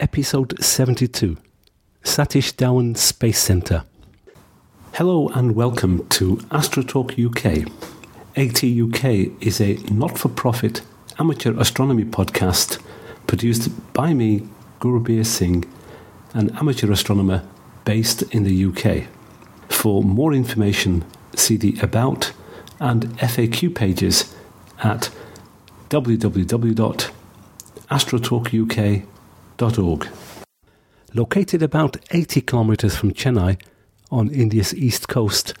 Episode 72 Satish Dhawan Space Centre. Hello and welcome to Astrotalk UK. ATUK is a not for profit amateur astronomy podcast produced by me, Gurbir Singh, an amateur astronomer based in the UK. For more information, see the About and FAQ pages at Located about 80 kilometers from Chennai on India's east coast,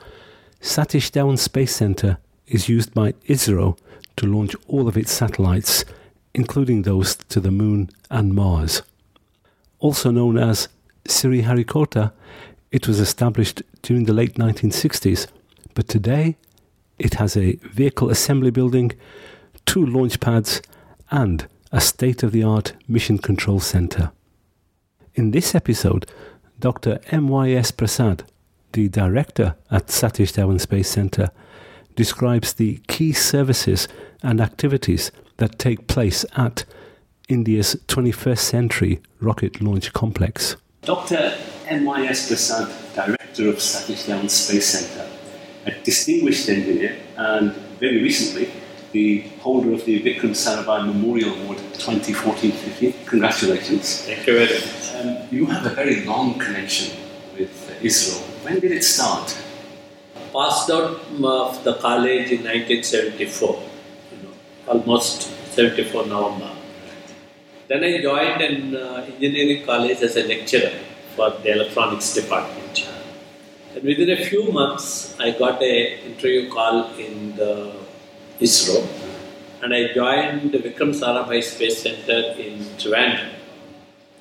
Satish Dhawan Space Center is used by ISRO to launch all of its satellites, including those to the Moon and Mars. Also known as Sriharikota, it was established during the late 1960s, but today it has a vehicle assembly building, two launch pads, and a state of the art mission control center. In this episode, Dr. M.Y.S. Prasad, the director at Satish Dhawan Space Center, describes the key services and activities that take place at India's 21st century rocket launch complex. Dr. M.Y.S. Prasad, director of Satish Dhawan Space Center, a distinguished engineer and very recently the holder of the Vikram Sarabhai Memorial Award 2014-15. Congratulations. Thank you very much. Um, you have a very long connection with ISRO. When did it start? Passed out of the college in 1974, you know, almost 74 November. Then I joined an uh, engineering college as a lecturer for the electronics department. And within a few months, I got a interview call in the ISRO, and I joined the Vikram Sarabhai Space Center in Trivandrum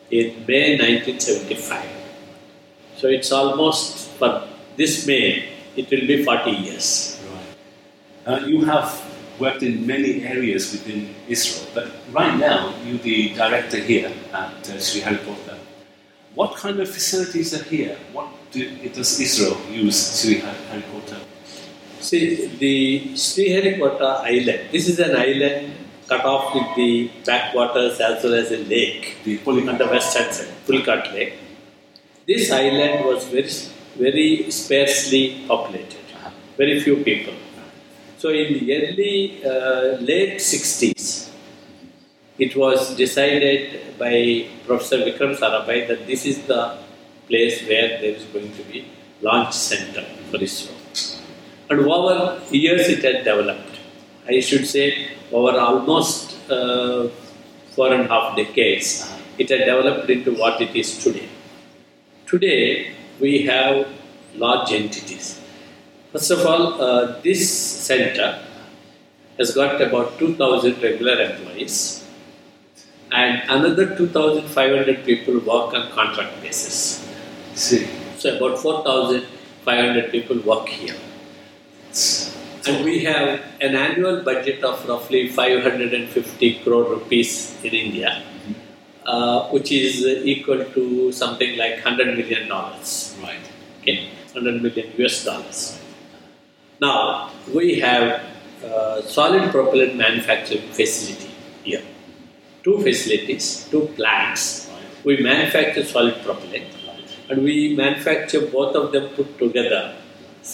in May 1975. So it's almost for this May, it will be 40 years. Right. Uh, you have worked in many areas within ISRO, but right now you're the director here at uh, Sriharikota. What kind of facilities are here? What do, does ISRO use Sriharikota? See, the Sriharikota island, this is an island cut off with the backwaters as well as a lake the on the western side, Lake. This island was very, very sparsely populated, very few people. So in the early, uh, late 60s, it was decided by Professor Vikram Sarabhai that this is the place where there is going to be launch center for ISRO. And over years it had developed. I should say over almost uh, four and a half decades, it had developed into what it is today. Today, we have large entities. First of all, uh, this center has got about 2,000 regular employees and another 2,500 people work on contract basis. See. So about 4,500 people work here. And we have an annual budget of roughly 550 crore rupees in India, uh, which is equal to something like 100 million dollars. Right. Okay, 100 million US dollars. Now, we have uh, solid propellant manufacturing facility here. Two facilities, two plants. We manufacture solid propellant and we manufacture both of them put together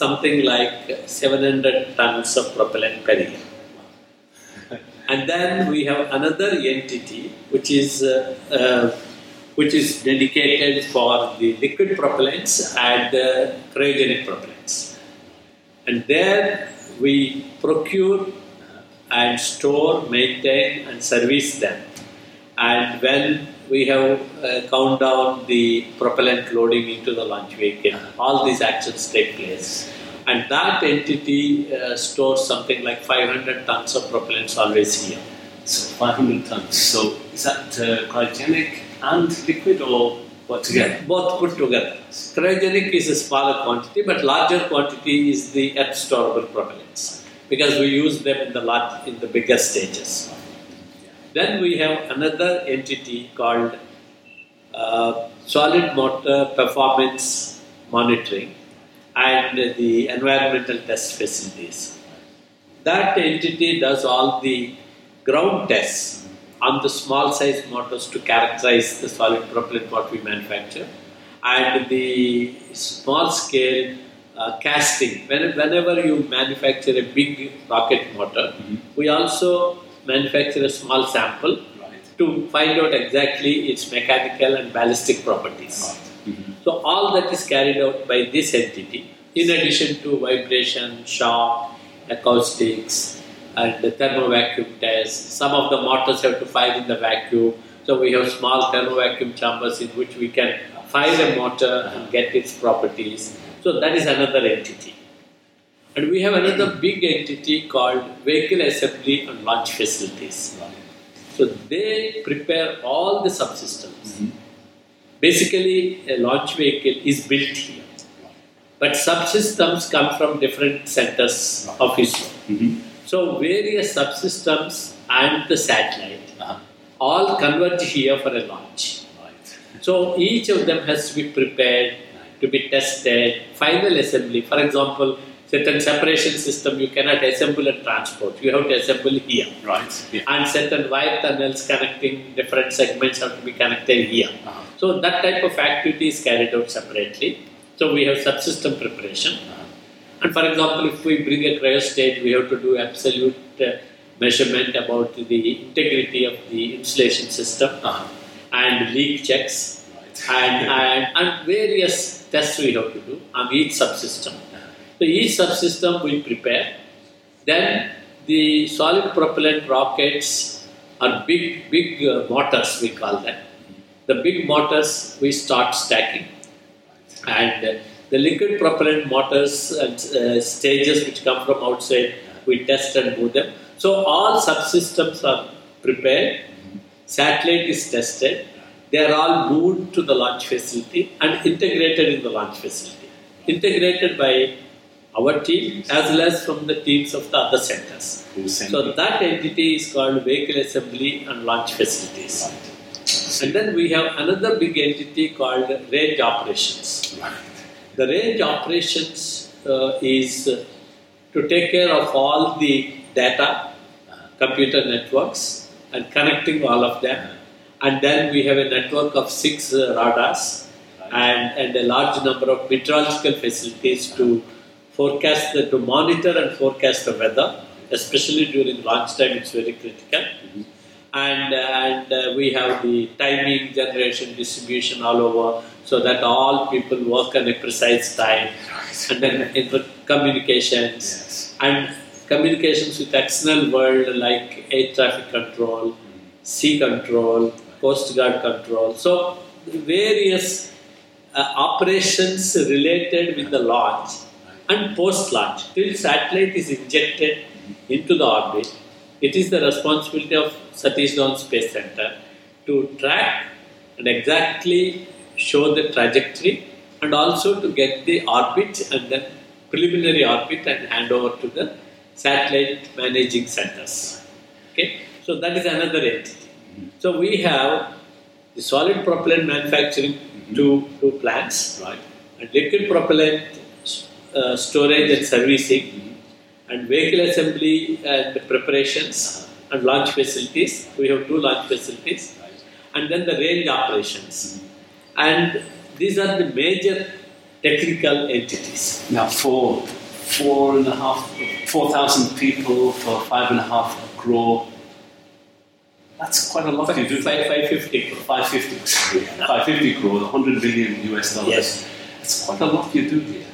something like 700 tons of propellant per year. And then we have another entity which is uh, uh, which is dedicated for the liquid propellants and uh, cryogenic propellants. And there we procure and store, maintain, and service them. And when we have uh, count down the propellant loading into the launch vehicle, all these actions take place. And that entity uh, stores something like 500 tons of propellants always here. So 500 tons. So is that uh, cryogenic and liquid or what together? Both put together. Cryogenic is a smaller quantity, but larger quantity is the earth storable propellants because we use them in the large, in the bigger stages. Then we have another entity called uh, solid motor performance monitoring and the environmental test facilities. That entity does all the ground tests on the small size motors to characterize the solid propellant what we manufacture, and the small scale uh, casting. When, whenever you manufacture a big rocket motor, we also manufacture a small sample Right. to find out exactly its mechanical and ballistic properties. Mm-hmm. So all that is carried out by this entity, in addition to vibration, shock, acoustics, and the thermo vacuum test. Some of the motors have to fire in the vacuum, so we have small thermo vacuum chambers in which we can fire a motor and uh-huh. get its properties. So that is another entity. And we have another big entity called vehicle assembly and launch facilities. So they prepare all the subsystems. Basically, a launch vehicle is built here. But subsystems come from different centers of ISRO. Mhm. So various subsystems and the satellite Uh-huh. all converge here for a launch. Right. So each of them has to be prepared, to be tested, final assembly. For example, certain separation system you cannot assemble and transport. You have to assemble here. Right. Yeah. And certain wire tunnels connecting different segments have to be connected here. Uh-huh. So that type of activity is carried out separately. So we have subsystem preparation. And for example, if we bring a cryostate, we have to do absolute uh, measurement about the integrity of the insulation system Uh-huh. and leak checks Right. and, and, and various tests we have to do on each subsystem. So each subsystem we prepare. Then the solid propellant rockets are big, big uh, motors, we call them. The big motors we start stacking. And uh, the liquid propellant motors and uh, stages which come from outside, we test and move them. So all subsystems are prepared, satellite is tested, they are all moved to the launch facility and integrated in the launch facility. Integrated by our team as well as from the teams of the other centers. So that entity is called vehicle assembly and launch facilities. And then we have another big entity called range operations. Right. The range operations uh, is uh, to take care of all the data, computer networks, and connecting all of them. And then we have a network of six uh, radars and, and a large number of meteorological facilities to forecast, the, to monitor and forecast the weather, especially during launch time, it's very critical. And, and uh, we have the timing, generation, distribution all over so that all people work on a precise time. And then inter- communications Yes. and communications with external world like air traffic control, sea control, coast guard control. So various uh, operations related with the launch and post launch till satellite is injected into the orbit. It is the responsibility of Satish Dhawan Space Center to track and exactly show the trajectory and also to get the orbit and the preliminary orbit and hand over to the satellite managing centers. Okay, so that is another entity. So we have the solid propellant manufacturing two, two plants, Right. and liquid propellant uh, storage and servicing, and vehicle assembly and preparations and launch facilities. We have two launch facilities, and then the range operations. And these are the major technical entities. Now, for four and a half, four thousand people for five and a half crore, that's quite a lot you do. Five, 550 crore. 550, 550 crore, 100 billion US dollars. Yes. It's quite a lot you do here.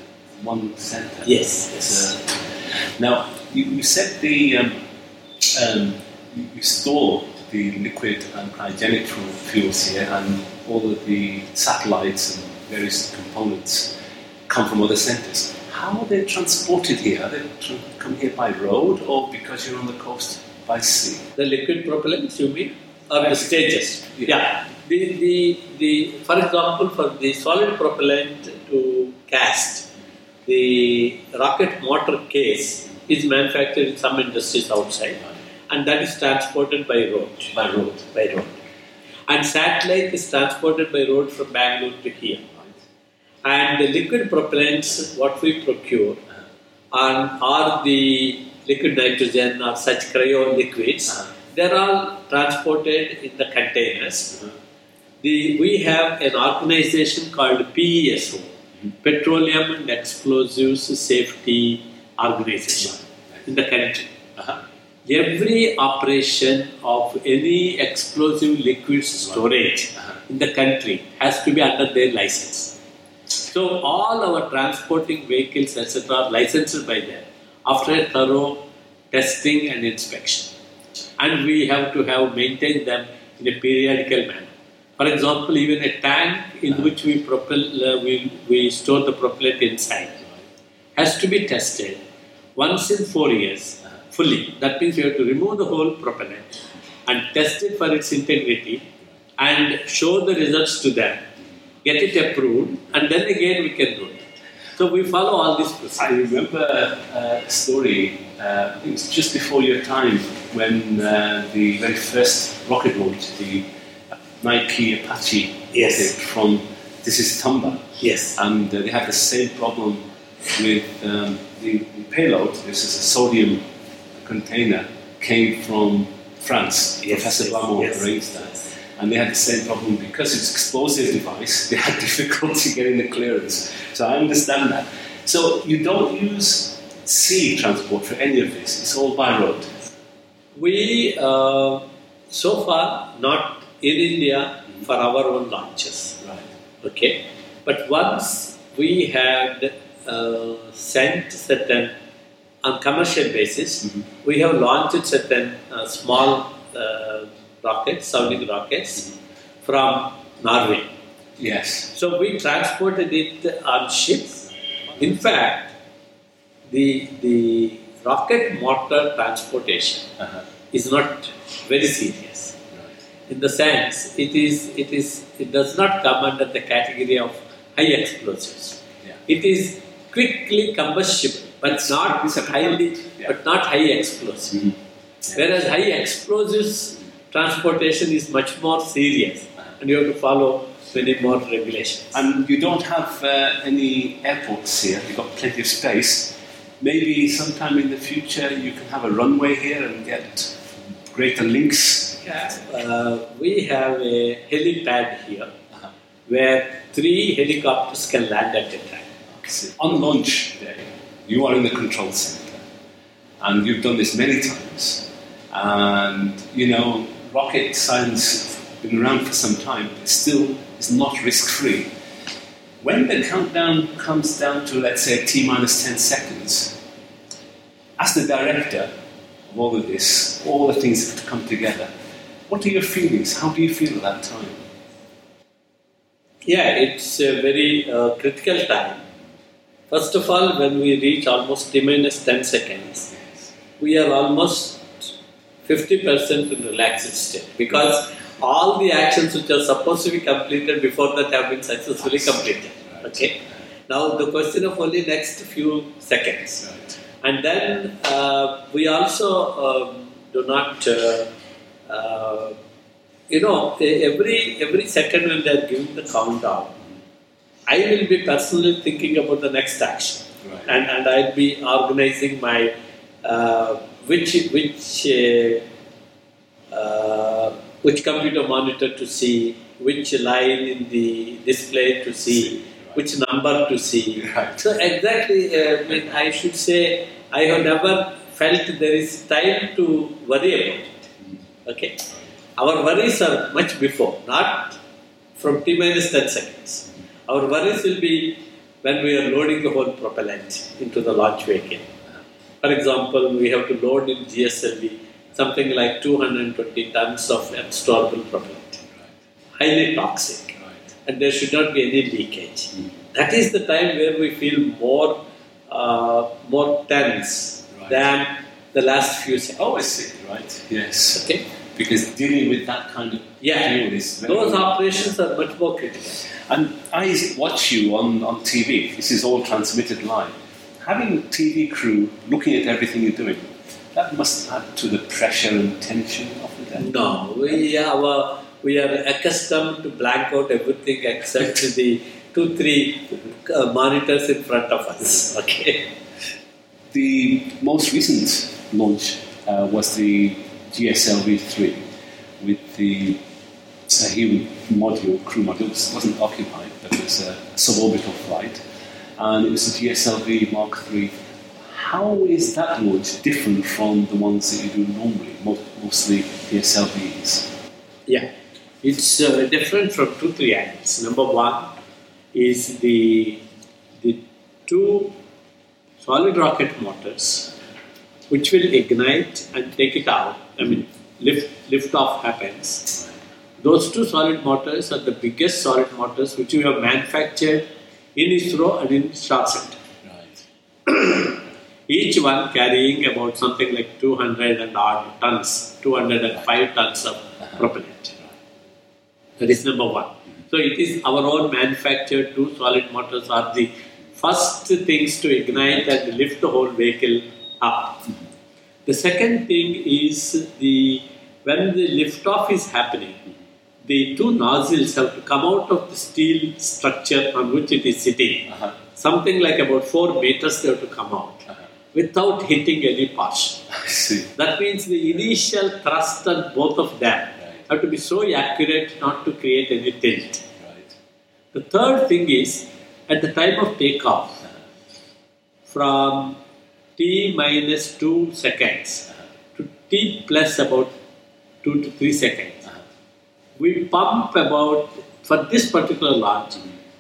One center. Yes, It's, uh, now, you, you said the um, um, you, you store the liquid and cryogenic fuels here, and all of the satellites and various components come from other centers. How are they transported here? Are they tr- come here by road, or because you're on the coast by sea? The liquid propellants, you mean? Or the stages? Yeah. Yeah. The, the, the, for example, for the solid propellant to cast, the rocket motor case is manufactured in some industries outside and that is transported by road. By road. By road. And satellite is transported by road from Bangalore to here. And the liquid propellants, what we procure, are, are the liquid nitrogen or such cryo liquids. Uh-huh. they're all transported in the containers. The, we have an organization called PESO, Petroleum and Explosives Safety Organization, in the country. Uh-huh. Every operation of any explosive liquid storage Uh-huh. in the country has to be under their license. So all our transporting vehicles, etc., are licensed by them after a thorough testing and inspection. And we have to have maintained them in a periodical manner. For example, even a tank in which we propel, uh, we, we store the propellant inside has to be tested once in four years fully. That means you have to remove the whole propellant and test it for its integrity and show the results to them, get it approved, and then again we can do it. So we follow all these procedures. I remember uh, a story, uh, I think it was just before your time, when uh, the very first rocket launch, the Nike Apache Yes. rocket from, this is Thumba, Yes. and uh, they had the same problem with um, the, the payload. This is a sodium container, came from France. Yes, Professor yes, Blamont yes. arranged that. And they had the same problem because it's explosive device. They had difficulty getting the clearance. So I understand that. So you don't use sea transport for any of this. It's all by road. We, uh, so far, not in India for our own launches. Right. Okay, but once we had uh, sent certain on commercial basis, Mhm. we have launched certain uh, small uh, rockets, sounding rockets from Norway. Yes. So we transported it on ships. In fact, the the rocket motor transportation Uh-huh. is not very serious. In the sense it is it is it does not come under the category of high explosives. Yeah. It is quickly combustible, but not It's a- highly, yeah. but not high explosive. Mhm. Whereas high explosives transportation is much more serious, and you have to follow many more regulations. And you don't have uh, any airports here. You've got plenty of space. Maybe sometime in the future you can have a runway here and get greater links. Uh, we have a helipad here Uh-huh. where three helicopters can land at a time. On launch day, you are in the control center, and you've done this many times. And you know, rocket science has been around for some time, but still is not risk-free. When the countdown comes down to, let's say, t minus 10 seconds, as the director of all of this, all the things have to come together. What are your feelings? How do you feel at that time? Yeah, it's a very uh, critical time. First of all, when we reach almost T minus 10 seconds, we are almost 50% in relaxed state because all the actions which are supposed to be completed before that have been successfully completed. Okay. Now the question of only next few seconds, and then uh, we also um, do not, uh, uh, you know, every every second when they are giving the countdown, I will be personally thinking about the next action Right. and, and I'll be organizing my uh, which which uh, uh, which computer monitor to see, which line in the display to see, which number to see. Right. So exactly, uh, I mean, I should say I have never felt there is time to worry about it. Okay, our worries are much before, not from t minus 10 seconds. Our worries will be when we are loading the whole propellant into the launch vehicle. For example, we have to load in GSLV something like 220 tons of storeable propellant, highly toxic, and there should not be any leakage. That is the time where we feel more, uh, more tense than the last few seconds. Oh, I see. Right. Yes. Okay. Because dealing with that kind of Yeah. fuel is very Those operations are much more critical. And I watch you on, on TV. This is all transmitted live. Having TV crew looking at everything you're doing, that must add to the pressure and tension of the day. No, we our we are accustomed to blank out everything except the two three uh, monitors in front of us. Okay. The most recent launch uh, was the GSLV-3 with the Sahil module, crew module, it wasn't occupied, but it was a suborbital flight, and it was a GSLV Mark III. How is that launch different from the ones that you do normally, mostly PSLVs? Yeah, it's uh, different from two, three angles. Number one is the, the two solid rocket motors which will ignite and take it out. I mean, lift, lift off happens. Those two solid motors are the biggest solid motors which we have manufactured in ISRO and in SHAR Center. Right. Each one carrying about something like 200 and odd tons, 205 tons of uh-huh. propellant. That is number one. So it is our own manufactured two solid motors are the first things to ignite and lift the whole vehicle up. The second thing is the when the liftoff is happening, the two nozzles have to come out of the steel structure on which it is sitting. Uh-huh. Something like about four meters they have to come out uh-huh. without hitting any part. That means the initial thrust on both of them have to be so accurate not to create any tilt. Right. The third thing is at the time of takeoff, from t minus 2 seconds to t plus about 2 to 3 seconds, we pump about, for this particular launch,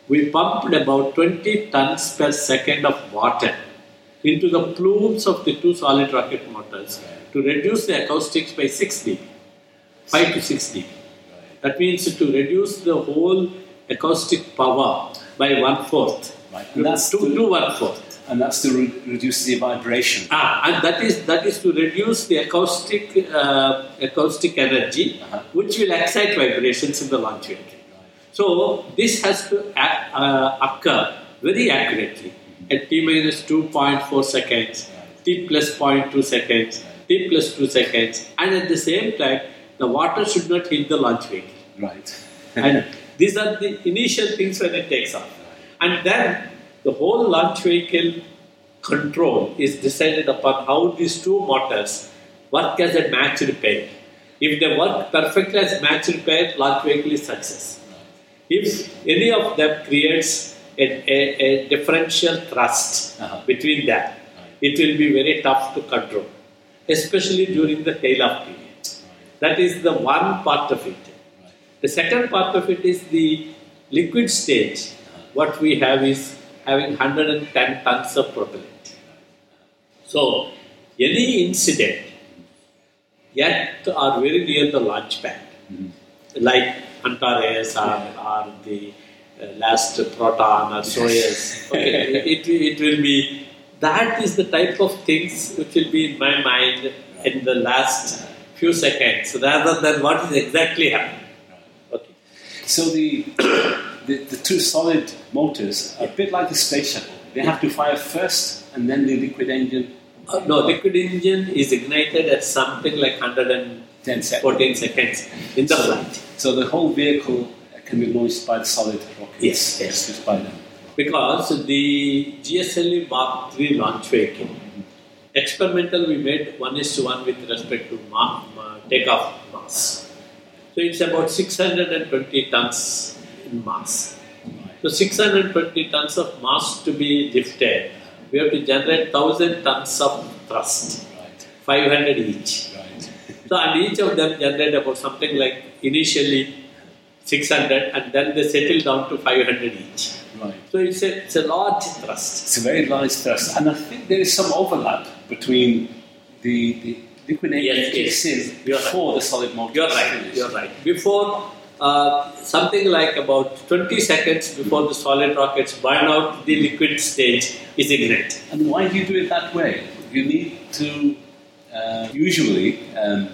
we pumped about 20 tons per second of water into the plumes of the two solid rocket motors to reduce the acoustics by 6 dB, 5 to 6 dB. That means to reduce the whole acoustic power by one fourth. Right. That's to, to one fourth. And that's to re- reduce the vibration. Ah, and that is that is to reduce the acoustic uh, acoustic energy, uh-huh. which will excite vibrations in the launch vehicle. So this has to uh, occur very accurately mm-hmm. at t minus 2.4 seconds, t plus 0.2 seconds, t plus 2 seconds, and at the same time, the water should not hit the launch vehicle. Right. and these are the initial things when it takes off. And then the whole launch vehicle control is decided upon how these two motors work as a matched pair. If they work perfectly as matched pair, launch vehicle is success. If any of them creates a, a, a differential thrust uh-huh. between them, it will be very tough to control, especially during the tail off period. That is the one part of it. The second part of it is the liquid stage. What we have is having 110 tons of propellant. So, any incident yet are very near the launch pad, mm-hmm. like Antares or, or the uh, last Proton or Soyuz. Okay, it, it will be, that is the type of things which will be in my mind in the last few seconds rather than what is exactly happening. Okay. So the, the, the two solid motors are a bit like the space shuttle. They have to fire first, and then the liquid engine. Uh, no, liquid engine is ignited at something like 110 seconds. seconds in the so, flight. So the whole vehicle can be launched by the solid rockets. Yes, yes. Just by them. Because the GSLV Mark III launch vehicle, experimental we made one is to one with respect to ma- ma- takeoff mass. So it's about 620 tons in mass. So 620 tons of mass to be lifted, we have to generate 1000 tons of thrust, 500 each. So and each of them generate about something like initially 600 and then they settle down to 500 each. Right. So it's a, it's a large thrust. It's a very large thrust. And I think there is some overlap between the, the yes, kicks yes. in before right. the solid motor. You're right. You're right. Before uh, something like about 20 seconds before the solid rockets burn out, the liquid stage is ignited. And why do you do it that way? You need to uh, usually um,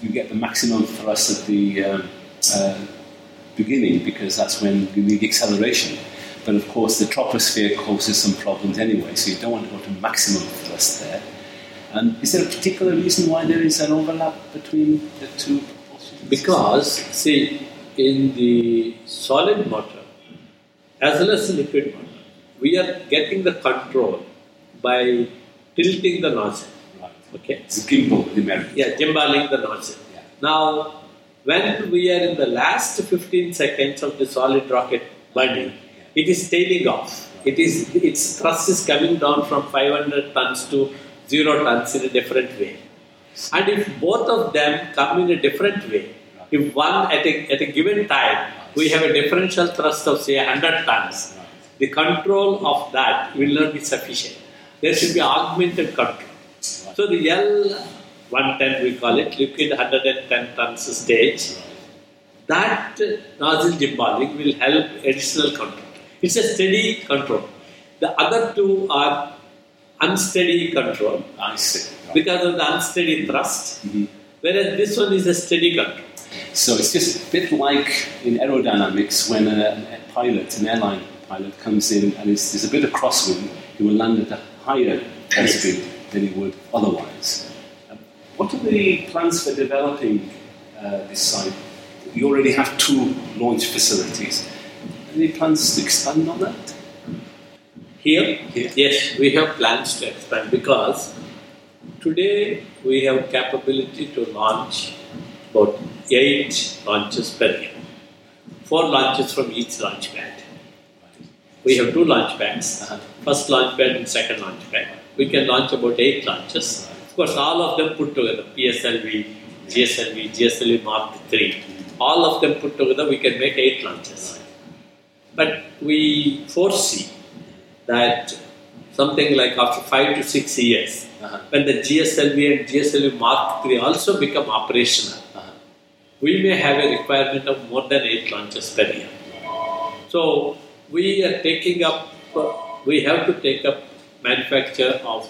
you get the maximum thrust at the um, uh, beginning because that's when you need acceleration. But of course, the troposphere causes some problems anyway, so you don't want to go to maximum thrust there. And is there a particular reason why there is an overlap between the two Because, see, in the solid motor as well as the liquid motor, we are getting the control by tilting the nozzle. Okay. Gimbal in America. Yeah, gimbaling the nozzle. Yeah. Now, when we are in the last 15 seconds of the solid rocket burning, it is tailing off. It is its thrust is coming down from 500 tons to zero tons in a different way. And if both of them come in a different way, if one at a, at a given time we have a differential thrust of say 100 tons, the control of that will not be sufficient. There should be augmented control. So the L110 we call it, liquid 110 tons stage, that nozzle gimballing will help additional control. It's a steady control. The other two are unsteady control. Because of the unsteady thrust, Mhm. whereas this one is a steady control. So it's just a bit like in aerodynamics when a, a pilot, an airline pilot, comes in and it's, there's a bit of crosswind, he will land at a higher airspeed than he would otherwise. Um, what are the plans for developing uh, this site? You already have two launch facilities. Any plans to expand on that? Here, Here. yes, we have plans to expand because today we have capability to launch about eight launches per year. Four launches from each launch pad. We have two launch pads, Uh-huh. first launch pad and second launch pad. We can launch about eight launches. Of course, all of them put together, PSLV, GSLV, GSLV Mark III, all of them put together, we can make eight launches. But we foresee that something like after five to six years, Uh-huh. when the GSLV and GSLV Mark III also become operational. We may have a requirement of more than eight launches per year. So we are taking up, uh, we have to take up manufacture of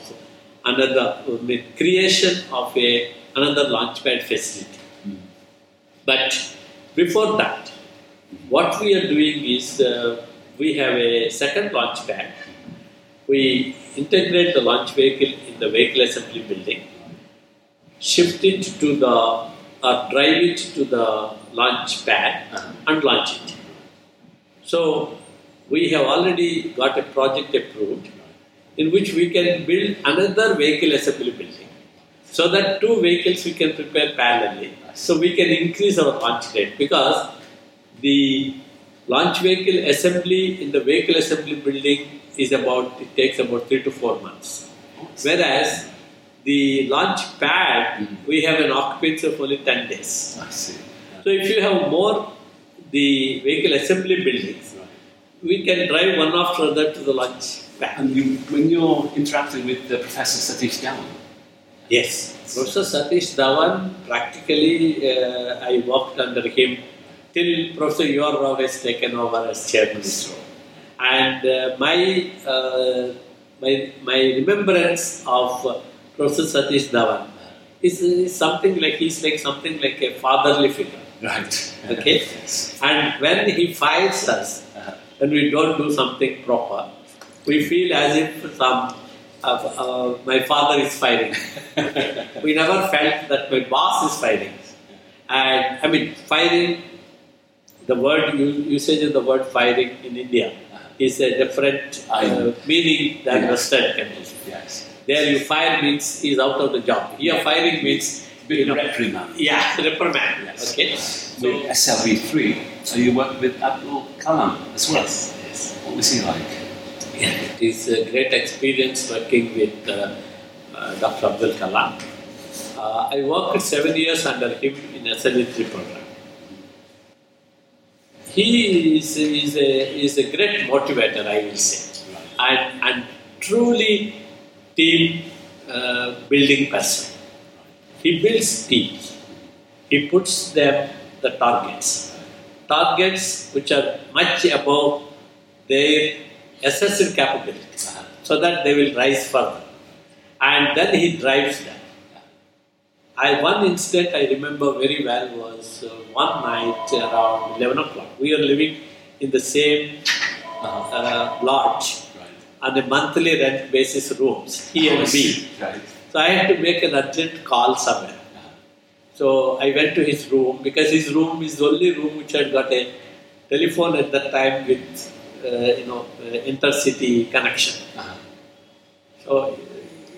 another, the creation of a another launchpad facility. But before that, what we are doing is uh, we have a second launch pad. We integrate the launch vehicle in the vehicle assembly building, shift it to the, or drive it to the launch pad Uh-huh. and launch it. So we have already got a project approved in which we can build another vehicle assembly building so that two vehicles we can prepare parallelly so we can increase our launch rate because the launch vehicle assembly in the vehicle assembly building is about it takes about three to four months whereas the launch pad we have an occupancy of only 10 days I see. so if you have more the vehicle assembly buildings Right. we can drive one after other to the launch pad And you, when you're interacting with the Professor Satish Dhawan, Yes, Professor Satish Dhawan, practically uh, I worked under him till Professor U. R. Rao has taken over as chairman. And uh, my, uh, my, my remembrance of Professor Satish Dhawan is, is something like, he's like something like a fatherly figure. right? Okay? yes. And when he fires us, Uh-huh. we don't do something proper, we feel as if some uh, uh, my father is firing. we never felt that my boss is firing. And I mean, firing, the word usage of the word firing in India is a different uh, meaning than Yeah. Western countries. Yes. There, you fire means he's out of the job. Here, firing means you know, reprimand. yeah, reprimand. Yes. Okay, With SLV3, so you work with Abdul Kalam as well. yes, yes. What was he like? Yeah, it is a great experience working with uh, uh, Dr. Abdul Kalam. Uh, I worked seven years under him in SLV3 program. He is, is, a, is a great motivator, I will say, and, and truly team uh, building person. He builds teams. He puts them the targets. Targets which are much above their assessed capabilities so that they will rise further. And then he drives them. I, one incident I remember very well was uh, one night around 11 o'clock. We were living in the same uh, lodge Right. On a monthly rent basis rooms, he and me. Right. So I had to make an urgent call somewhere. So I went to his room because his room is the only room which had got a telephone at that time with uh, you know uh, intercity connection. Uh-huh. So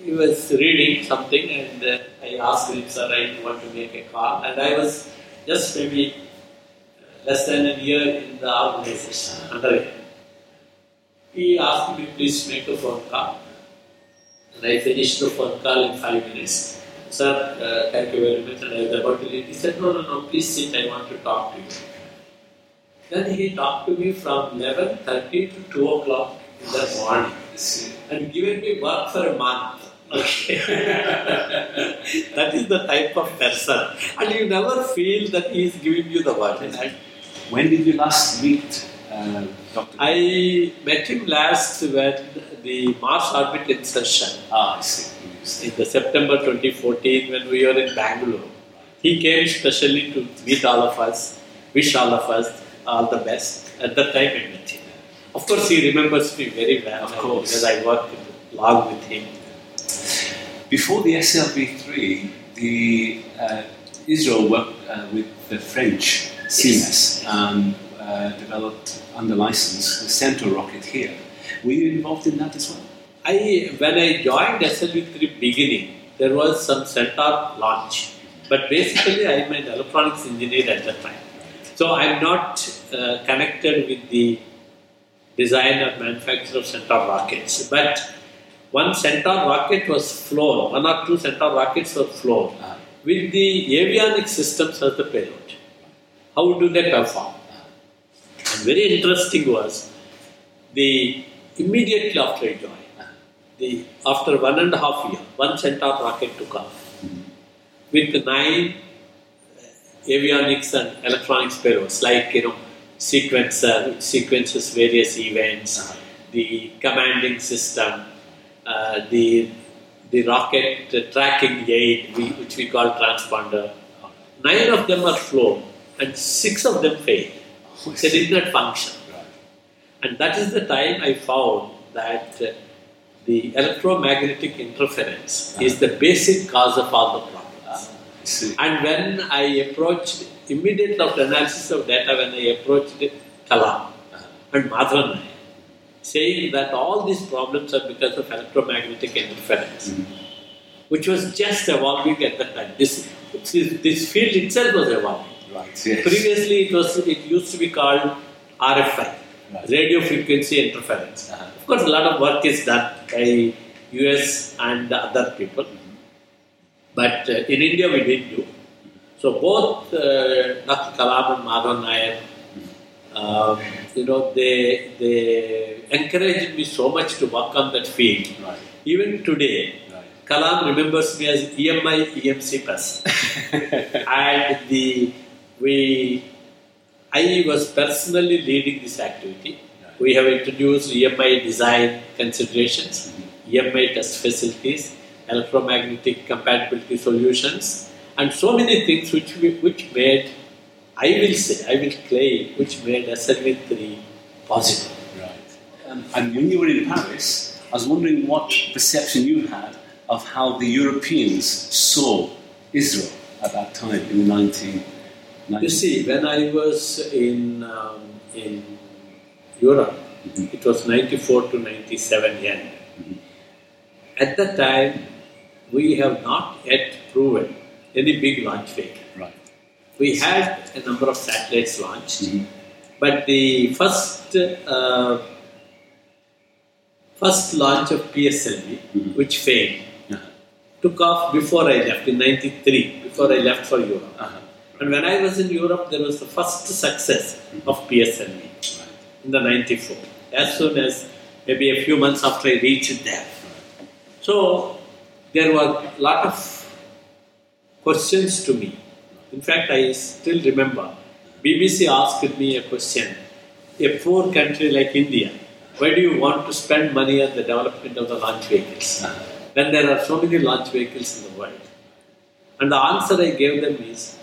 he was reading something and uh, I asked him, sir, I want to make a call. And I was just maybe less than a year in the organization under him. He asked me, please make a phone call. And I finished the phone call in five minutes. Sir, uh, thank you very much. And I was about to leave. He said, no, no, no, please sit, I want to talk to you. Then he talked to me from 11.30 to 2 o'clock in the morning and given me work for a month. Okay. that is the type of person. And you never feel that he is giving you the work. When did you last meet uh, I met him last when the Mars orbit insertion Ah, I see. In the September 2014 when we were in Bangalore. He came specially to meet all of us, wish all of us all the best. At that time I met him. Of course, he remembers me very well. Of course. Because I worked long with him. Before the SLV3, the uh, ISRO worked uh, with the French CNES and uh, developed under license the Centaure rocket here. Were you involved in that as well? I when I joined SLV3 beginning, there was some Centaure launch. But basically, I'm an electronics engineer at that time. So I'm not uh, connected with the design or manufacture of Centaure rockets. But one Centaure rocket was flown, one or two Centaure rockets were flown Ah. with the avionic systems as the payload. How do they perform? Very interesting was the immediately after I joined, the after one and a half year, one Centaure rocket took off with the nine uh, avionics and electronics payloads, like you know, sequencer which sequences various events, Uh-huh. the commanding system, uh, the the rocket tracking aid, we, which we call transponder. Nine of them are flown, and six of them failed. They did not function. And that is the time I found that uh, the electromagnetic interference is the basic cause of all the problems. And when I approached, immediately after analysis of data, when I approached Kalam and Madhavan, saying that all these problems are because of electromagnetic interference, which was just evolving at that time. This, this, this field itself was evolving. Yes. Previously, it was it used to be called RFI, Right. radio frequency interference. Uh-huh. Of course, a lot of work is done by US and other people, but uh, in India we didn't do. So both uh, Dr. Kalam and Madhavan Nair, um, you know, they they encouraged me so much to work on that field. Right, Even today. Kalam remembers me as EMI EMC person. and the we I was personally leading this activity. We have introduced EMI design considerations, EMI test facilities, electromagnetic compatibility solutions, and so many things which we, which made I will say I will claim which made SLV3 possible. Right. Um, and when you were in Paris, I was wondering what perception you had of how the Europeans saw ISRO at that time in the 1990s. You see, when I was in um, in Europe, Mhm. it was 94 to 97 yen. At that time, we have not yet proven any big launch vehicle. Right. We had a number of satellites launched, Mhm. but the first uh, first launch of PSLV, Mhm. which failed, Uh-huh. took off before I left in '93. Before I left for Europe. Uh-huh. And when I was in Europe, there was the first success of PSLV in the 94, as soon as maybe a few months after I reached there. So there were a lot of questions to me. In fact, I still remember BBC asked me a question a poor country like India, why do you want to spend money on the development of the launch vehicles when there are so many launch vehicles in the world? And the answer I gave them is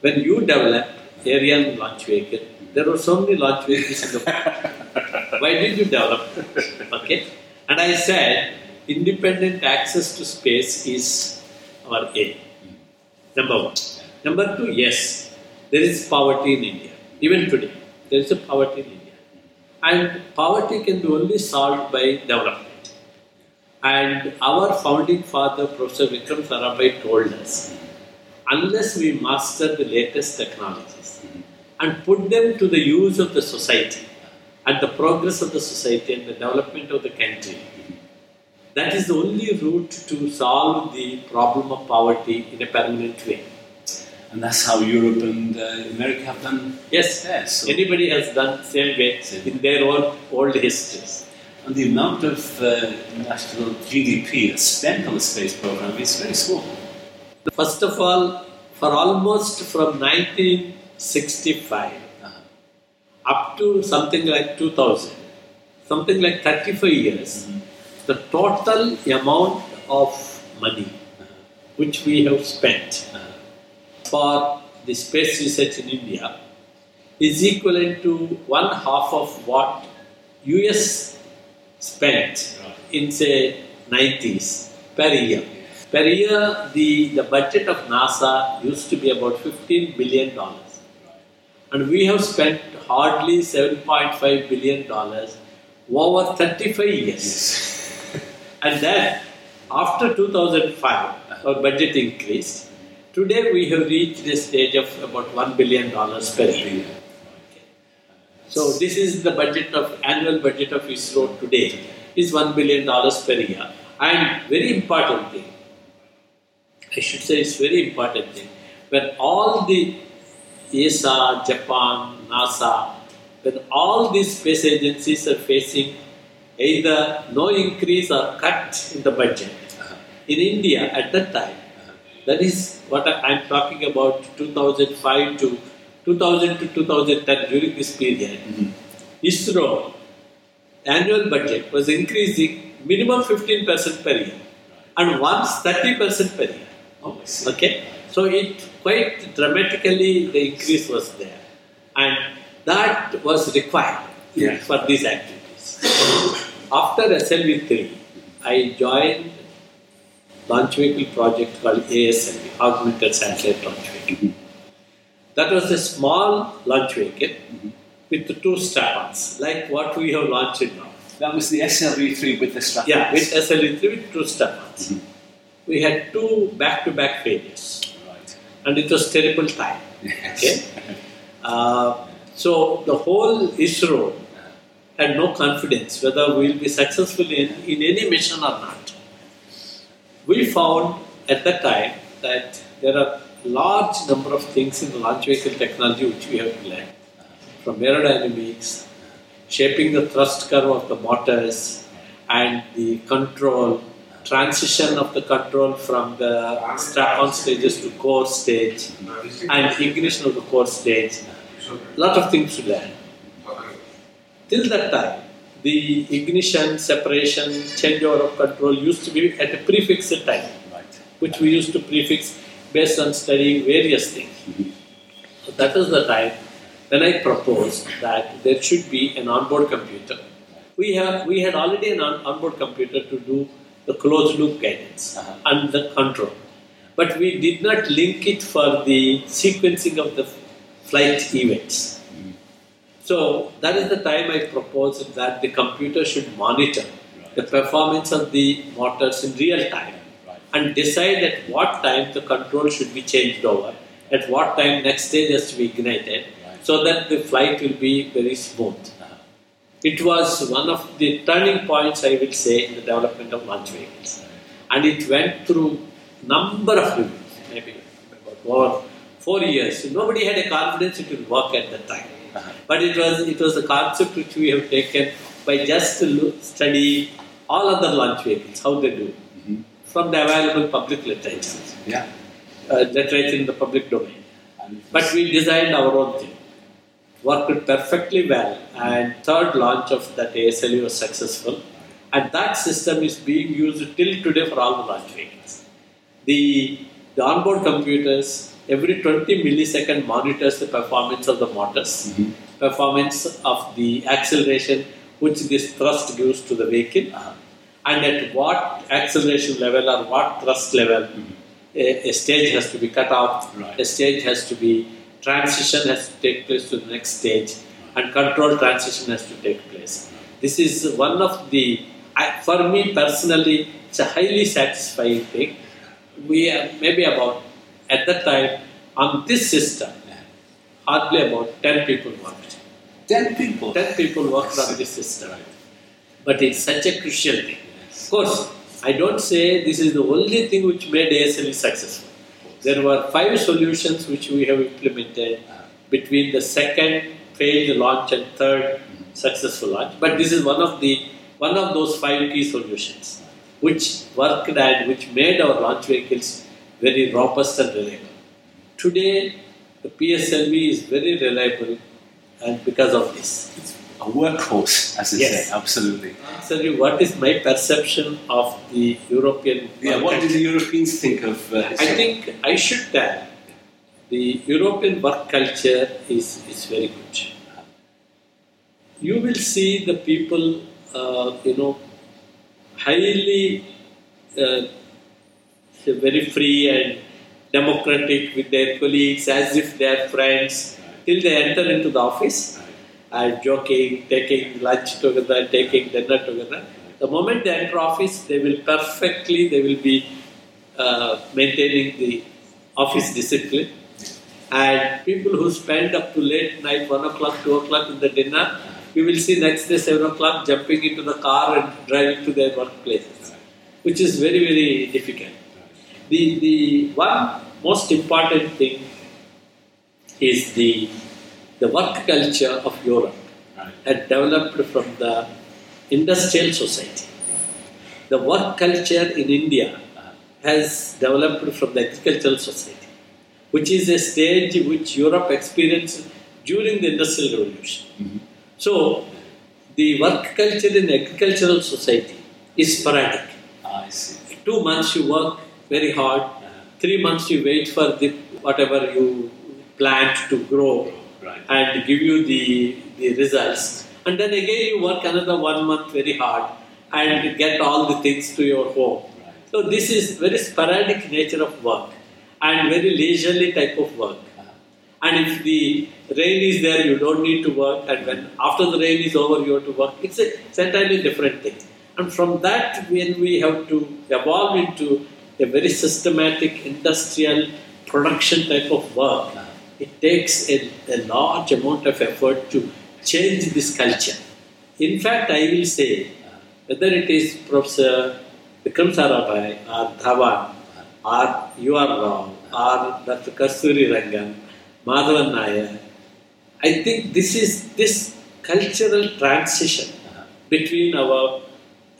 when you develop Ariane launch vehicle, there were so many launch vehicles in the world. Why did you develop? Okay? And I said, independent access to space is our aim. Number one. Number two, yes, there is poverty in India. Even today, there is a poverty in India. And poverty can be only solved by development. And our founding father, Professor Vikram Sarabhai, told us unless we master the latest technologies and put them to the use of the society and the progress of the society and the development of the country, that is the only route to solve the problem of poverty in a permanent way. And that's how Europe and uh, America have done Yes, theirs. So- anybody has done same way Same. in their own old histories. And the amount of uh, national GDP spent on the space program is very small. First of all, for almost from 1965 Uh-huh. up to something like 2000, something like 35 years, the total amount of money which we have spent for the space research in India is equivalent to one half of what US spent in say 90s per year. Per year, the, the budget of NASA used to be about 15 billion dollars, and we have spent hardly 7.5 billion dollars over 35 years. And then, after 2005, our budget increased. Today, we have reached a stage of about $1 billion per year. So, this is the budget of annual budget of ISRO today is $1 billion per year. And very important thing, I should say it's very important thing, when all the ESA, Japan, NASA, when all these space agencies are facing either no increase or cut in the budget. Uh-huh. In India, at that time, uh-huh. that is what I- I'm talking about 2005 to 2000 to 2010 during this period. Mm-hmm. ISRO annual budget was increasing minimum 15% per year and once 30% per year. Okay, so it quite dramatically the increase was there, and that was required Yeah. for these activities. After SLV3, I joined launch vehicle project called ASLV, Augmented Satellite Launch Vehicle. Mm-hmm. That was a small launch vehicle mm-hmm. with two strap-ons, like what we have launched now. That was the SLV3 with the strap-ons. Yeah, with SLV3 with two strap-ons. Mm-hmm. We had two back-to-back failures Right. and it was terrible time. Yes. Okay? Uh, so the whole ISRO had no confidence whether we will be successful in, in any mission or not. We found at that time that there are large number of things in the launch vehicle technology which we have to learn. From aerodynamics, shaping the thrust curve of the motors, and the control, transition of the control from the strap-on stages to core stage, and ignition of the core stage. Lot of things to learn. Till that time, the ignition, separation, changeover of control used to be at a prefixed time, which we used to prefix based on studying various things. So that was the time when I proposed that there should be an onboard computer. We have we had already an on- onboard computer to do the closed loop guidance Uh-huh. and the control, but we did not link it for the sequencing of the flight events. So that is the time I proposed that the computer should monitor the performance of the motors in real time Right. and decide at what time the control should be changed over, at what time next stage has to be ignited, Right. so that the flight will be very smooth. It was one of the turning points, I will say, in the development of launch vehicles. And it went through number of reviews, maybe about over four years. Nobody had a confidence it will work at that time. Uh-huh. But it was it was a concept which we have taken by just look, study all other launch vehicles, how they do, Mhm. from the available public literature, Yeah. uh, literature in the public domain. But we designed our own thing. Worked perfectly well, and third launch of that ASLV was successful. And that system is being used till today for all the launch vehicles. The, the onboard computers every 20 millisecond monitors the performance of the motors, Mhm. performance of the acceleration which this thrust gives to the vehicle, Uh-huh. and at what acceleration level or what thrust level a, a stage has to be cut off, Right. a stage has to be transition has to take place to the next stage, and control transition has to take place. This is one of the I, for me personally, it's a highly satisfying thing. We are maybe about, at that time, on this system, hardly about 10 people worked. 10 people. 10 people worked on this system. But it's such a crucial thing. Of course, I don't say this is the only thing which made ASLV successful. There were five solutions which we have implemented between the second failed launch and third successful launch. But this is one of the one of those five key solutions which worked and which made our launch vehicles very robust and reliable. Today, the PSLV is very reliable, and because of this. A workhorse, as they Yes. say, absolutely. Sorry, what is my perception of the European? Yeah, what do the Europeans think of uh, I think I should tell the European work culture is, is very good. You will see the people, uh, you know, highly uh, very free and democratic with their colleagues as if they are friends till they enter into the office and joking, taking lunch together, taking dinner together. The moment they enter office, they will perfectly, they will be uh, maintaining the office discipline. And people who spend up to late night, 1 o'clock, 2 o'clock in the dinner, you will see next day 7 o'clock jumping into the car and driving to their workplaces, which is very, very difficult. The, the one most important thing is the, the work culture of Europe had developed from the industrial society. The work culture in India has developed from the agricultural society, which is a stage which Europe experienced during the Industrial Revolution. Mm-hmm. So, the work culture in agricultural society is sporadic. Ah, I see. Two months you work very hard, three months you wait for the whatever you plant to grow Right. and give you the, the results. And then again you work another one month very hard and get all the things to your home. Right. So this is very sporadic nature of work and very leisurely type of work. And if the rain is there, you don't need to work. And when after the rain is over, you have to work. It's a it's entirely different thing. And from that, when we have to evolve into a very systematic industrial production type of work, it takes a, a large amount of effort to change this culture. In fact, I will say, uh, whether it is Professor Vikram Sarabhai or Dhawan or U. R. Rao or Dr. Kasturirangan, Madhavan Nair, I think this is this cultural transition uh, between our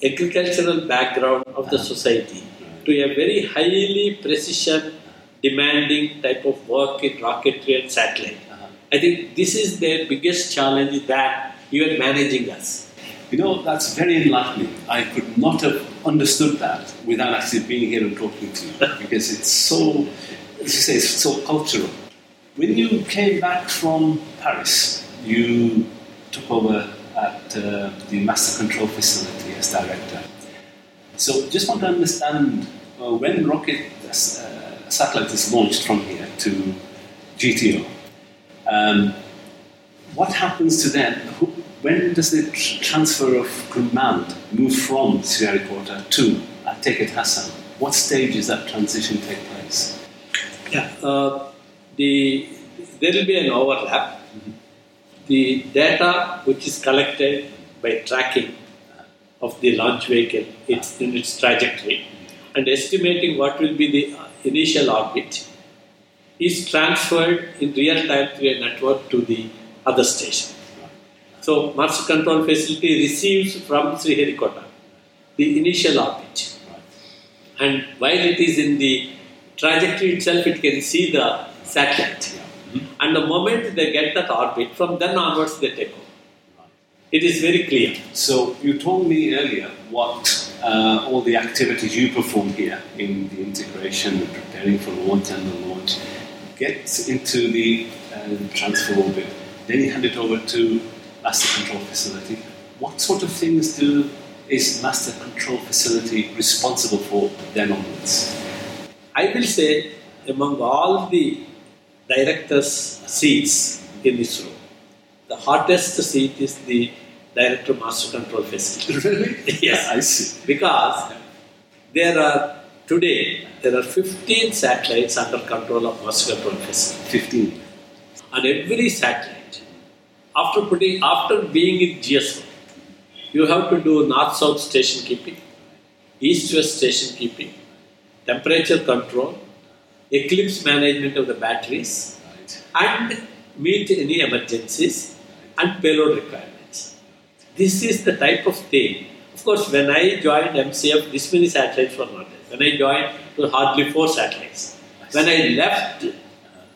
agricultural background of the uh-huh. society to a very highly precision demanding type of work in rocketry and satellite. I think this is their biggest challenge that you are managing us. You know, that's very enlightening. I could not have understood that without actually being here and talking to you because it's so, as you say, it's so cultural. When you came back from Paris, you took over at uh, the Master Control Facility as director. So, just want to understand uh, when rocket uh, satellite is launched from here to GTO. Um, what happens to them? Who, when does the tr- transfer of command move from Sriharikota to, I take it, Hassan? What stage does that transition take place? Yeah, uh, the there will be an overlap. The data which is collected by tracking of the launch vehicle, it's in its trajectory, and estimating what will be the initial orbit, is transferred in real time through a network to the other station. So, Master Control Facility receives from Sriharikota the initial orbit. And while it is in the trajectory itself, it can see the satellite. And the moment they get that orbit, from then onwards they take over. It is very clear. So, you told me earlier what uh, all the activities you perform here in the integration and preparing for launch and the launch gets into the uh, transfer orbit. Then you hand it over to Master Control Facility. What sort of things do is Master Control Facility responsible for then onwards? I will say, among all the directors' seats in this room, the hottest seat is the director of master control facility. really? Yes. I see. Because there are today there are 15 satellites under control of master control facility. 15. On every satellite, after putting after being in GSO, you have to do north-south station keeping, east-west station keeping, temperature control, eclipse management of the batteries, Right. and meet any emergencies and payload requirements. This is the type of thing. Of course, when I joined MCF, this many satellites were not there. When I joined, there were hardly four satellites. When I left uh,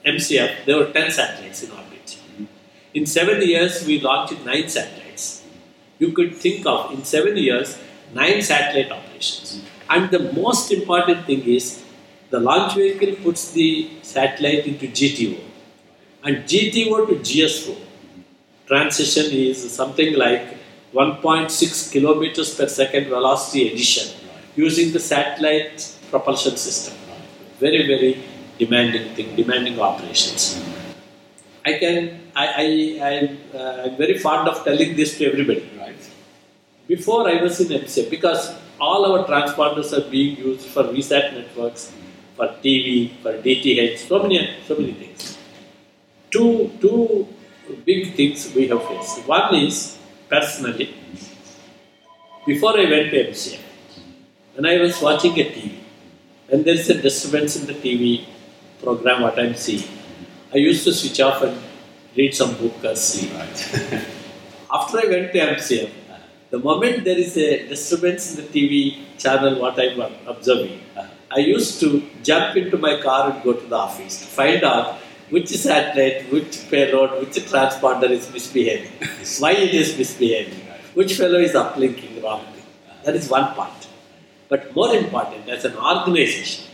MCF, there were 10 satellites in orbit. In seven years, we launched nine satellites. You could think of, in seven years, nine satellite operations. And the most important thing is, the launch vehicle puts the satellite into GTO. And GTO to GSO transition is something like 1.6 kilometers per second velocity addition using the satellite propulsion system. Very, very demanding thing, demanding operations. I can, I, I, I'm, uh, I'm very fond of telling this to everybody. Right. Before I was in MCF, because all our transponders are being used for VSAT networks, for TV, for DTH, so many, so many things. Two, two big things we have faced. One is personally, before I went to MCF, when I was watching a TV, when there is a disturbance in the TV program, what I'm seeing, I used to switch off and read some book or sleep. Right. After I went to MCF, the moment there is a disturbance in the TV channel, what I'm observing, uh-huh. I used to jump into my car and go to the office to find out which satellite, which payload, which transponder is misbehaving, why it is misbehaving, which fellow is uplinking wrongly. That is one part. But more important, as an organization,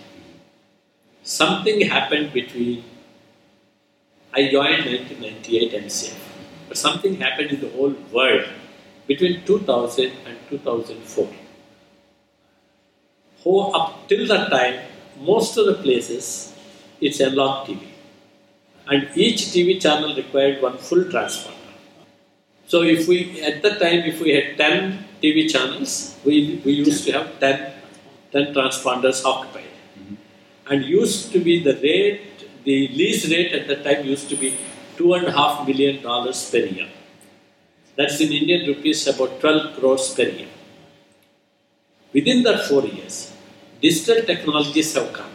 something happened between I joined 1998 and MCF, but something happened in the whole world between 2000 and 2004. Who, up till that time, most of the places it's analog TV, and each TV channel required one full transponder. So, if we at that time, if we had 10 TV channels, we, we used to have 10, 10 transponders occupied mm-hmm. and used to be the rate, the lease rate at that time used to be two and a half million dollars per year. That's in Indian rupees about 12 crores per year. Within that four years, digital technologies have come.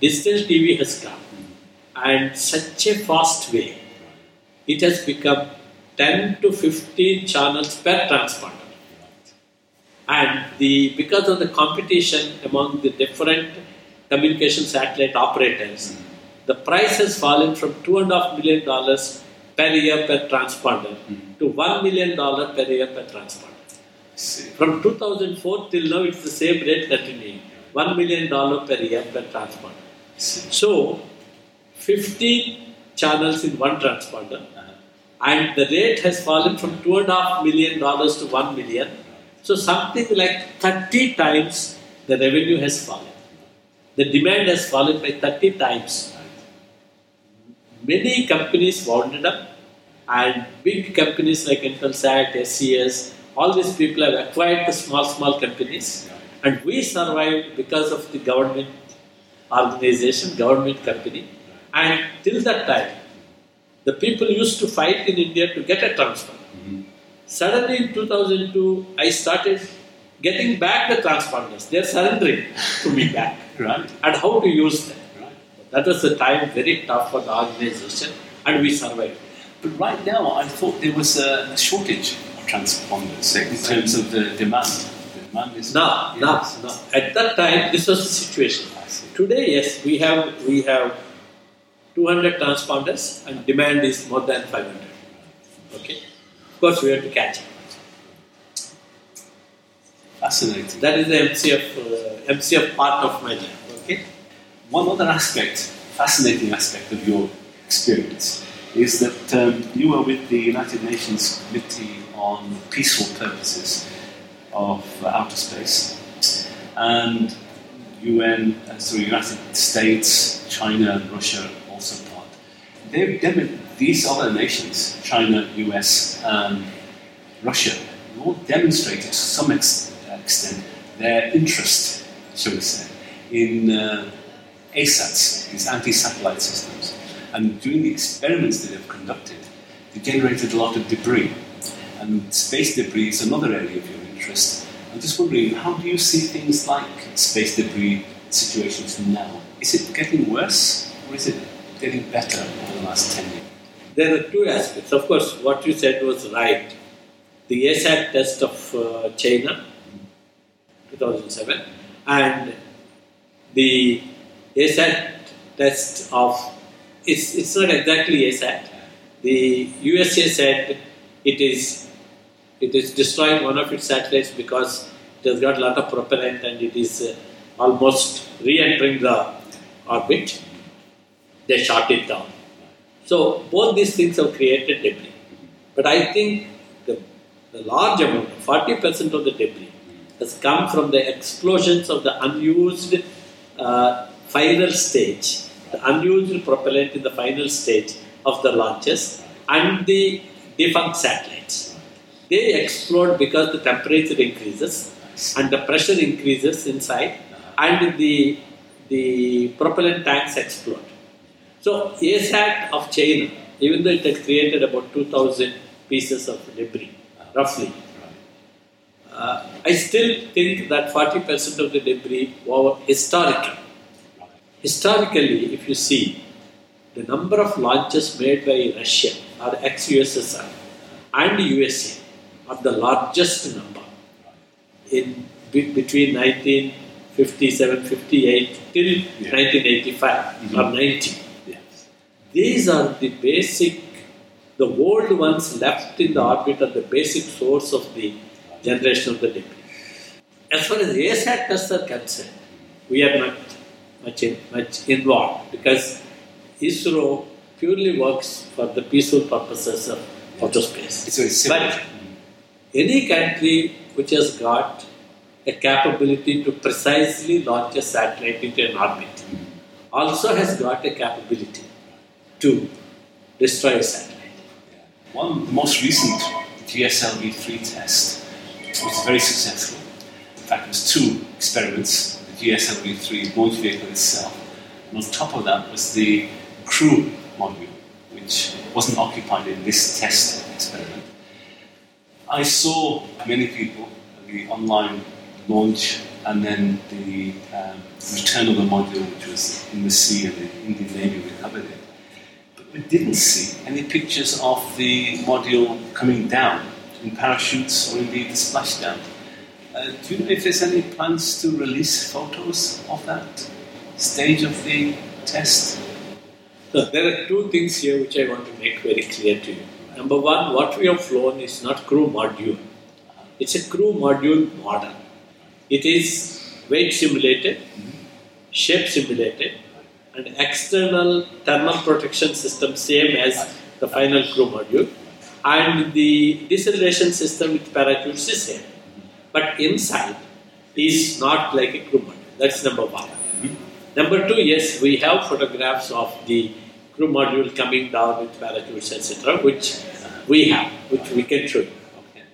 Digital TV has come. And such a fast way, it has become 10 to 15 channels per transponder. And the because of the competition among the different communication satellite operators, the price has fallen from two and a half million dollars per year per transponder hmm. to one million dollar per year per transponder. From 2004 till now, it's the same rate continuing, one million dollar per year per transponder. see. So, 15 channels in one transponder, uh-huh. and the rate has fallen from two and a half million dollars to one million. So, something like 30 times the revenue has fallen. The demand has fallen by 30 times. Many companies wounded up, and big companies like Intelsat, SES, all these people have acquired the small, small companies, and we survived because of the government organization, government company. And till that time, the people used to fight in India to get a transfer. Suddenly in 2002, I started getting back the transponders. They're surrendering to me back. Right. And how to use them. Right. That was the time very tough for the organization, and we survived. But right now, I thought there was a, shortage of transponders in terms of the demand. The demand is Now, now, Yes. now. At that time, this was the situation. Today, yes, we have we have 200 transponders, and demand is more than 500. Okay, of course, we have to catch up. Fascinating. That is the MCF uh, MCF part of my life. Okay. One other aspect, fascinating aspect of your experience, is that um, you were with the United Nations Committee on Peaceful Purposes of uh, Outer Space, and UN, uh, so United States, China, and Russia they've been- these other nations, China, US, um, Russia, all demonstrated to some ex- extent their interest, shall we say, in uh, ASATs, these anti-satellite systems. And during the experiments that they've conducted, they generated a lot of debris. And space debris is another area of your interest. I'm just wondering, how do you see things like space debris situations now? Is it getting worse or is it getting better over the last 10 years? There are two aspects. Of course, what you said was right. The ASAT test of uh, China, 2007, and the ASAT test of, it's, it's not exactly ASAT. The USA said it is it is destroying one of its satellites because it has got a lot of propellant and it is uh, almost re-entering the orbit. They shot it down. So both these things have created debris. But I think the, the large amount, 40% of the debris, has come from the explosions of the unused uh, final stage, the unused propellant in the final stage of the launches and the defunct satellites they explode because the temperature increases and the pressure increases inside and the, the propellant tanks explode. So ASAT of China, even though it had created about 2000 pieces of debris, roughly, uh, I still think that 40% of the debris were historical. Historically, if you see, the number of launches made by Russia or ex-USSR and USA are the largest number in be, between 1957, 58 till Yeah. 1985 or Mhm. 90. These are the basic, the old ones left in the orbit are the basic source of the generation of the debris. As far as ASAT tests are concerned, we are not much, in, much involved because ISRO purely works for the peaceful purposes of outer space. It's. But any country which has got a capability to precisely launch a satellite into an orbit also has got a capability to destroy a satellite. One, most recent GSLV 3 test was very successful. In fact, it was two experiments the GSLV 3 launch vehicle itself, and on top of that was the crew module, which wasn't occupied in this test experiment. I saw many people the online launch and then the um, return of the module, which was in the sea and the Indian Navy recovered it. We didn't see any pictures of the module coming down in parachutes or indeed the splashdown. Uh, do you know if there's any plans to release photos of that stage of the test? So there are two things here which I want to make very clear to you. Number one, what we have flown is not crew module. It's a crew module model. It is weight simulated, shape simulated, and external thermal protection system same as the final crew module. And the deceleration system with parachutes is same. But inside is not like a crew module. That's number one. Number two, yes, we have photographs of the crew module coming down with parachutes, etc., which we have, which we can show you. Okay.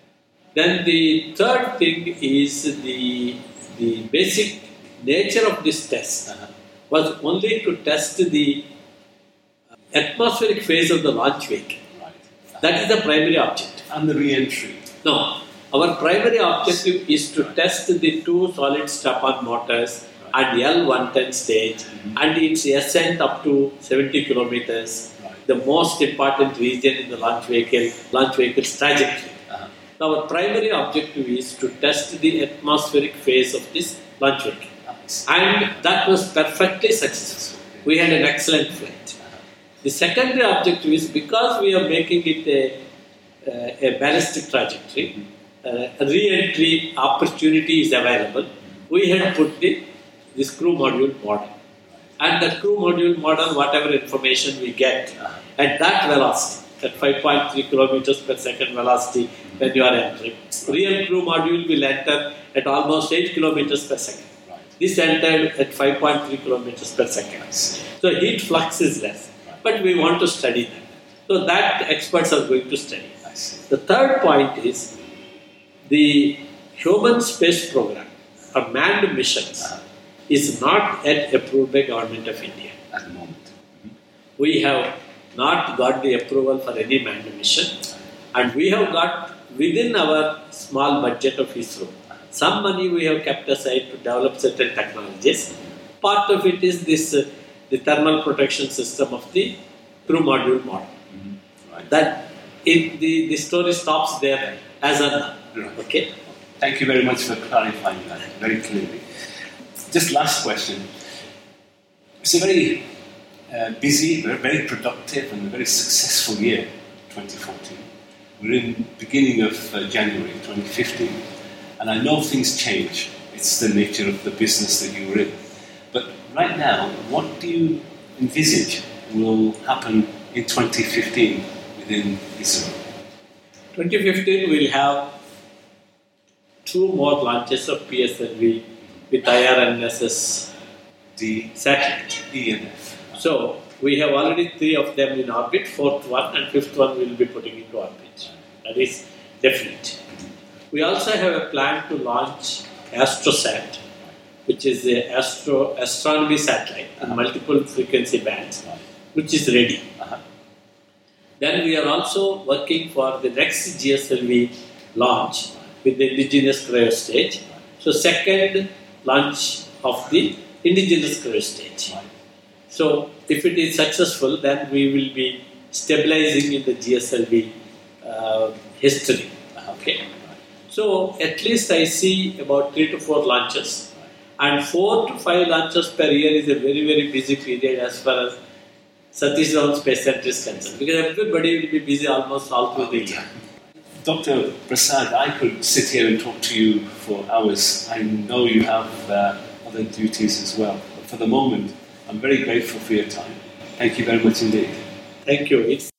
Then the third thing is the, the basic nature of this test Uh-huh. Was only to test the atmospheric phase of the launch vehicle. Right. That is the primary objective. And the re-entry. No, our primary objective is to test the two solid strap-on motors and L110 stage and its ascent up to 70 kilometers, Right. the most important region in the launch vehicle, launch vehicle's trajectory. Uh-huh. Our primary objective is to test the atmospheric phase of this launch vehicle. And that was perfectly successful. We had an excellent flight. The secondary objective is because we are making it a, uh, a ballistic trajectory, uh, a re-entry opportunity is available. We had put the this crew module model, and the crew module model, whatever information we get at that velocity, at 5.3 kilometers per second velocity when you are entering, real crew module will enter at almost 8 kilometers per second. This entered at 5.3 kilometers per second. So heat flux is less, but we want to study that. So that experts are going to study. The third point is the human space program or manned missions is not yet approved by government of India. At the moment. Mm-hmm. We have not got the approval for any manned mission, and we have got within our small budget of ISRO some money we have kept aside to develop certain technologies. Part of it is this uh, the thermal protection system of the crew module model. Right. That it, the, the story stops there as now. Right. Okay. Thank you very much for clarifying that very clearly. Just last question. It's a very uh, busy, very, very productive, and a very successful year, 2014. We're in beginning of uh, January 2015, and I know things change. It's the nature of the business that you're in. But right now, what do you envisage will happen in 2015 within ISRO? 2015 we'll have two more launches of PSLV with IRNSS The satellite. ENF. So we have already three of them in orbit, fourth one and fifth one we'll be putting into orbit. That is definite. We also have a plan to launch AstroSat, which is the astro astronomy satellite in Uh-huh. multiple frequency bands, which is ready. Uh-huh. Then we are also working for the next GSLV launch with the indigenous cryo stage. So second launch of the indigenous cryo stage. So if it is successful, then we will be stabilizing in the GSLV uh, history. Okay. So at least I see about three to four launches, and four to five launches per year is a very very busy period as far as Satish Dhawan Space Center is concerned because everybody will be busy almost all through the year. Dr. Prasad, I could sit here and talk to you for hours. I know you have uh, other duties as well. But for the moment, I'm very grateful for your time. Thank you very much indeed. Thank you. It's